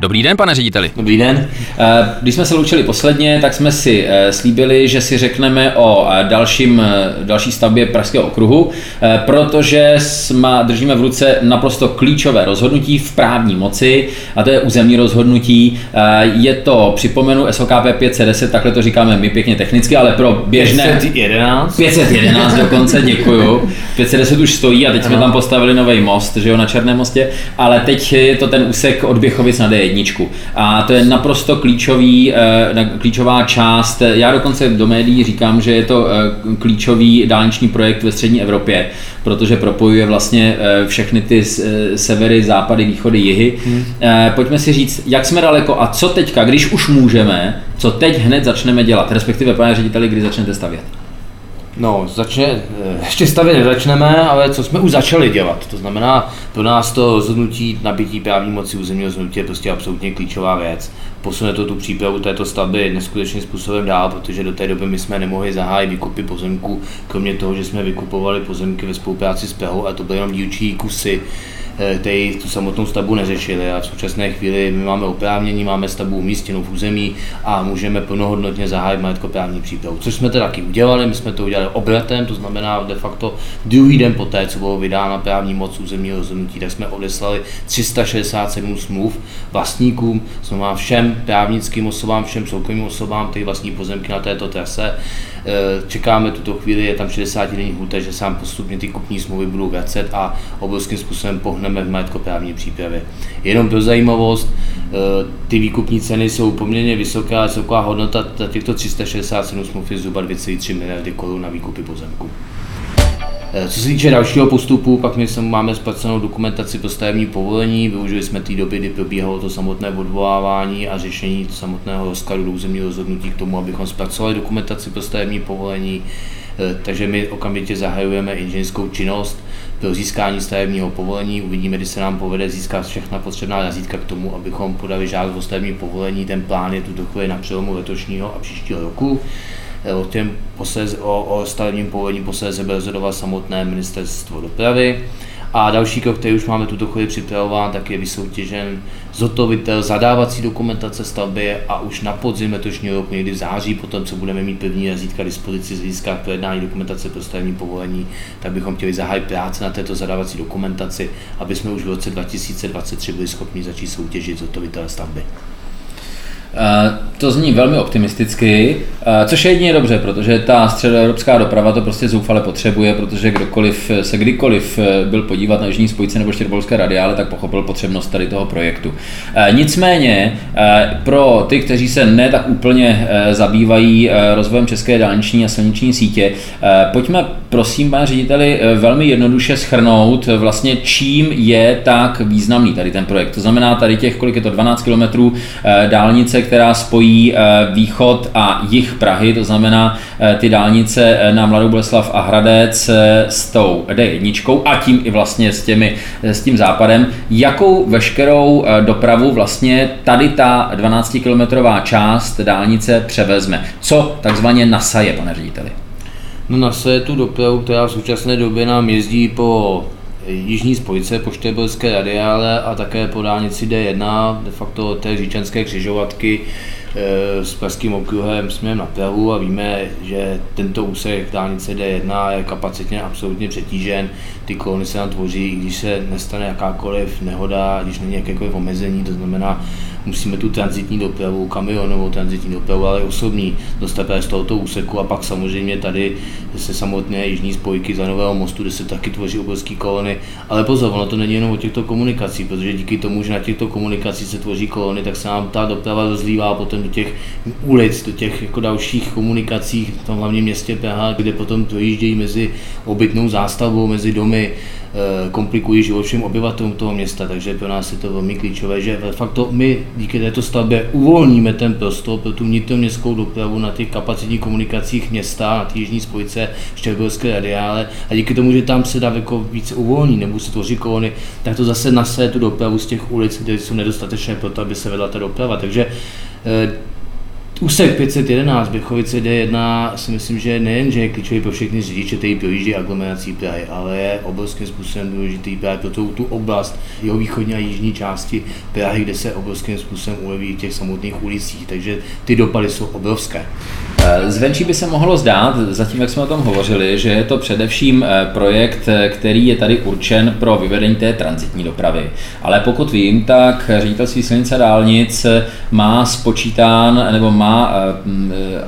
Dobrý den, pane řediteli. Dobrý den. Eh, když jsme se loučili posledně, tak jsme si eh, slíbili, že si řekneme o eh, dalším, další stavbě Pražského okruhu, protože jsme, držíme v ruce naprosto klíčové rozhodnutí v právní moci, a to je územní rozhodnutí. Je to, připomenu, SOKP 510, takhle to říkáme my pěkně technicky, ale pro běžné... 511. 511 dokonce, děkuju. 510 už stojí a teď ano. jsme tam postavili nový most, že jo, na Černém mostě, ale teď je to ten úsek od Běchovic na D1 jedničku. A to je naprosto klíčový, eh, klíčová část. Já dokonce do médií říkám, že je to eh, klíčový dálniční projekt ve střední Evropě, protože propojuje vlastně eh, všechny ty severy, západy, východy, jihy. Hmm. Pojďme si říct, jak jsme daleko a co teďka, když už můžeme, co teď hned začneme dělat, respektive pane řediteli, kdy začnete stavět? No, začne, eh, ještě stavět nezačneme, ale co jsme už začali dělat. To znamená, pro nás to rozhodnutí nabití právní moci územního rozhodnutí je prostě absolutně klíčová věc. Posune to tu přípravu této stavby neskutečným způsobem dál, protože do té doby my jsme nemohli zahájit výkupy pozemků, kromě toho, že jsme vykupovali pozemky ve spolupráci s Prahou a to byly jenom dílčí kusy Eh, který tu samotnou stavbu neřešili a v současné chvíli my máme oprávnění, máme stavbu umístěnou v území a můžeme plnohodnotně zahájit majetkoprávní přípravu. Což jsme teda taky udělali, my jsme to udělali obratem, to znamená de facto druhý den poté, co bylo vydána právní moc územního rozhodnutí, tak jsme odeslali 367 smluv vlastníkům, znamená všem právnickým osobám, všem soukromým osobám, které vlastní pozemky na této trase Eh, čekáme tuto chvíli, je tam 60 denní hůta, že sám postupně ty kupní smlouvy budou vracet a obrovským způsobem pohneme v majetkoprávní přípravě. Jenom pro zajímavost, eh, ty výkupní ceny jsou poměrně vysoká, celková hodnota těchto 367 smluv je zhruba 2,3 miliardy korun na výkupy pozemku. Eh, co se týče dalšího postupu, pak my máme zpracovanou dokumentaci pro stavební povolení, využili jsme té doby, kdy probíhalo to samotné odvolávání a řešení samotného rozkladu do územního rozhodnutí k tomu, abychom zpracovali dokumentaci pro stavební povolení. Eh, takže my okamžitě zahajujeme inženýrskou činnost pro získání stavebního povolení. Uvidíme, kdy se nám povede získat všechna potřebná razítka k tomu, abychom podali žádost o stavební povolení. Ten plán je tuto chvíli na přelomu letošního a příštího roku. Eh, o, těm posléze, o, o stavebním povolení posléze bude rozhodovat samotné ministerstvo dopravy. A další krok, který už máme tuto chvíli připravován, tak je vysoutěžen zhotovitel zadávací dokumentace stavby a už na podzim letošního roku, někdy v září, potom co budeme mít první razítka dispozici z hlediska projednání dokumentace pro stavební povolení, tak bychom chtěli zahájit práce na této zadávací dokumentaci, aby jsme už v roce 2023 byli schopni začít soutěžit zhotovitele stavby. Eh, to zní velmi optimisticky, eh, což je jedině dobře, protože ta středoevropská doprava to prostě zoufale potřebuje, protože kdokoliv se kdykoliv eh, byl podívat na Jižní spojice nebo Štěrbolské radiále, tak pochopil potřebnost tady toho projektu. Nicméně pro ty, kteří se ne tak úplně zabývají rozvojem české dálniční a silniční sítě, pojďme prosím, pane řediteli, velmi jednoduše schrnout vlastně, čím je tak významný tady ten projekt. To znamená tady těch, kolik je to, 12 kilometrů dálnice, která spojí eh, východ a jih Prahy, to znamená eh, ty dálnice eh, na Mladou Boleslav a Hradec s tou D1 a tím i vlastně s, těmi, s tím západem. Jakou veškerou dopravu vlastně tady ta 12-kilometrová část dálnice převezme? Co takzvaně nasaje, pane řediteli? No nasaje tu dopravu, která v současné době nám jezdí po jižní spojice po Štebelské radiále a také po dálnici D1, de facto té říčanské křižovatky s Pražským okruhem směrem na Prahu a víme, že tento úsek dálnice D1 je kapacitně absolutně přetížen. Ty kolony se nám tvoří, když se nestane jakákoliv nehoda, když není jakékoliv omezení, to znamená musíme tu transitní dopravu, kamionovou transitní dopravu, ale osobní dostat z tohoto úseku a pak samozřejmě tady se samotné jižní spojky za Nového mostu, kde se taky tvoří obrovské kolony. Ale pozor, ono to není jenom o těchto komunikacích, protože díky tomu, že na těchto komunikacích se tvoří kolony, tak se nám ta doprava rozlívá potom do těch ulic, do těch jako dalších komunikací v tom hlavním městě Praha, kde potom projíždějí mezi obytnou zástavbou, mezi domy, komplikují život všem obyvatelům toho města, takže pro nás je to velmi klíčové, že de facto my díky této stavbě uvolníme ten prostor pro tu vnitroměstskou dopravu na těch kapacitních komunikacích města, na té jižní spojice Štěrborské radiále a díky tomu, že tam se dá jako více uvolní nebo se tvoří kolony, tak to zase nase tu dopravu z těch ulic, které jsou nedostatečné pro to, aby se vedla ta doprava. Takže eh, Úsek 511 Běchovice D1 si myslím, že nejen, že je klíčový pro všechny řidiče, kteří projíždí aglomerací Prahy, ale je obrovským způsobem důležitý právě pro tu, tu oblast jeho východní a jižní části Prahy, kde se obrovským způsobem uleví v těch samotných ulicích, takže ty dopady jsou obrovské. Eh, zvenčí by se mohlo zdát, zatím jak jsme o tom hovořili, že je to především eh, projekt, eh, který je tady určen pro vyvedení té transitní dopravy. Ale pokud vím, tak ředitelství silnice dálnic má spočítán nebo má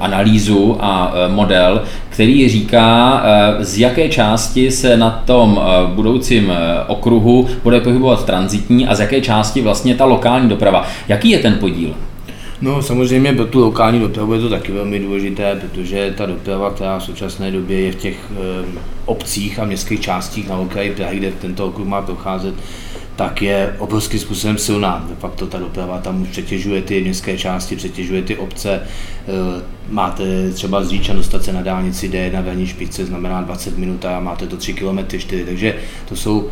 analýzu a model, který říká, z jaké části se na tom budoucím okruhu bude pohybovat transitní a z jaké části vlastně ta lokální doprava. Jaký je ten podíl? No samozřejmě pro tu lokální dopravu je to taky velmi důležité, protože ta doprava, která v současné době je v těch e, obcích a městských částích na okraji Prahy, kde tento okruh má procházet, tak je obrovským způsobem silná. De facto ta doprava tam už přetěžuje ty městské části, přetěžuje ty obce. Eh, máte třeba z Říčan dostat se na dálnici D na velní špičce, znamená 20 minut a máte to 3 km 4, takže to jsou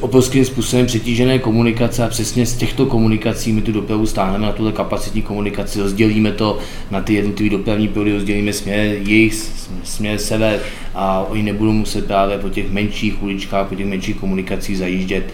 obrovským způsobem přetížené komunikace a přesně z těchto komunikací my tu dopravu stáhneme na tuhle kapacitní komunikaci, rozdělíme to na ty jednotlivé dopravní proudy, rozdělíme směr jejich, směr sever a oni nebudou muset právě po těch menších uličkách, po těch menších komunikacích zajíždět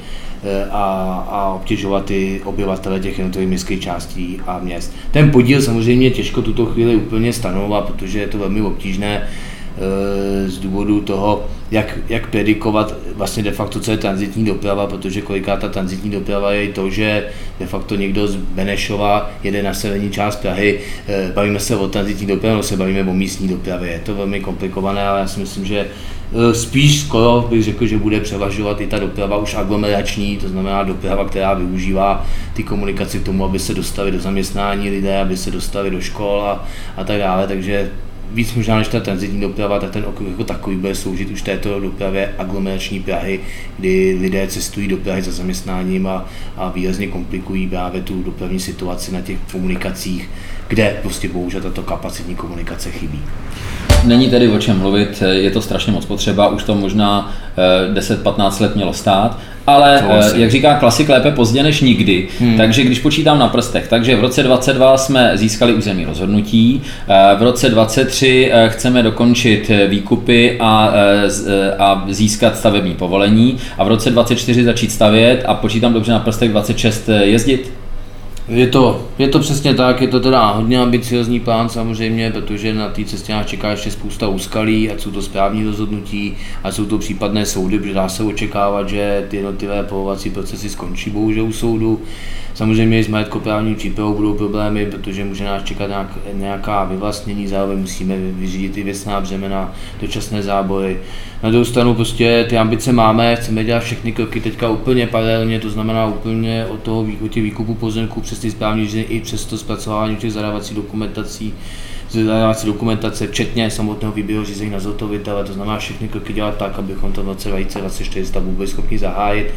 Eh, a, a obtěžovat ty obyvatele těch jednotlivých městských částí a měst. Ten podíl samozřejmě těžko tuto chvíli úplně stanovat, protože je to velmi obtížné eh, z důvodu toho, jak, jak predikovat vlastně de facto, co je transitní doprava, protože koliká ta transitní doprava je to, že de facto někdo z Benešova jede na severní část Prahy, eh, bavíme se o transitní dopravě, no se bavíme o místní dopravě. Je to velmi komplikované, ale já si myslím, že Eh, spíš skoro bych řekl, že bude převažovat i ta doprava už aglomerační, to znamená doprava, která využívá ty komunikace k tomu, aby se dostali do zaměstnání lidé, aby se dostali do škol a, a tak dále. Takže víc možná než ta transitní doprava, tak ten okruh jako takový bude sloužit už této dopravě aglomerační Prahy, kdy lidé cestují do Prahy za zaměstnáním a, a výrazně komplikují právě tu dopravní situaci na těch komunikacích, kde prostě bohužel tato kapacitní komunikace chybí. Není tedy o čem mluvit, je to strašně moc potřeba, už to možná 10-15 eh, let mělo stát, ale eh, jak říká klasik, lépe pozdě než nikdy. Hmm. Takže když počítám na prstech, takže v roce 22 jsme získali území rozhodnutí, eh, v roce 23 chceme dokončit výkupy a, a získat stavební povolení a v roce 24 začít stavět a počítám dobře na prstech 26 jezdit. Je to, je to přesně tak, je to teda hodně ambiciozní plán samozřejmě, protože na té cestě nás čeká ještě spousta úskalí, ať jsou to správní rozhodnutí, ať jsou to případné soudy, protože dá se očekávat, že ty jednotlivé povovací procesy skončí bohužel u soudu. Samozřejmě s majetkoprávním přípravou budou problémy, protože může nás čekat nějak, nějaká vyvlastnění, zároveň musíme vyřídit i věcná břemena, dočasné zábory. Na druhou stranu prostě ty ambice máme, chceme dělat všechny kroky teďka úplně paralelně, to znamená úplně od toho od těch výkupu pozemků přes ty správní řízení i přes to zpracování těch zadávacích dokumentací, zadávací dokumentace, včetně samotného výběru řízení na zhotovitele, to znamená všechny kroky dělat tak, abychom to v roce 2024 stavbu byli schopni zahájit.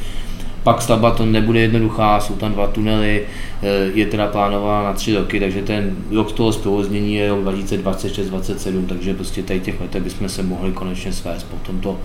Pak stavba to nebude jednoduchá, jsou tam dva tunely, eh, je teda plánována na tři roky, takže ten rok toho zprovoznění je rok 2026-2027, takže prostě tady těch letech bychom se mohli konečně svést po tomto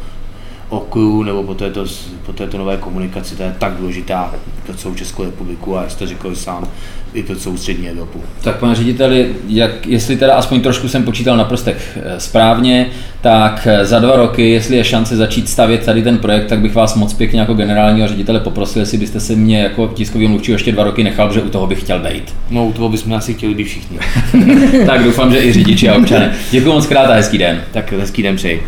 okruhu nebo po této, po této nové komunikaci, to je tak důležitá pro celou Českou republiku a jak jste řekl sám, i pro celou střední Evropu. Tak pane řediteli, jak, jestli teda aspoň trošku jsem počítal na prstech eh, správně, tak eh, za dva roky, jestli je šance začít stavět tady ten projekt, tak bych vás moc pěkně jako generálního ředitele poprosil, jestli byste se mě jako tiskový mluvčí ještě dva roky nechal, že u toho bych chtěl být. No, u toho bychom asi chtěli být všichni. tak doufám, že i řidiči a občané. Děkuji moc krát a hezký den. Tak hezký den přeji.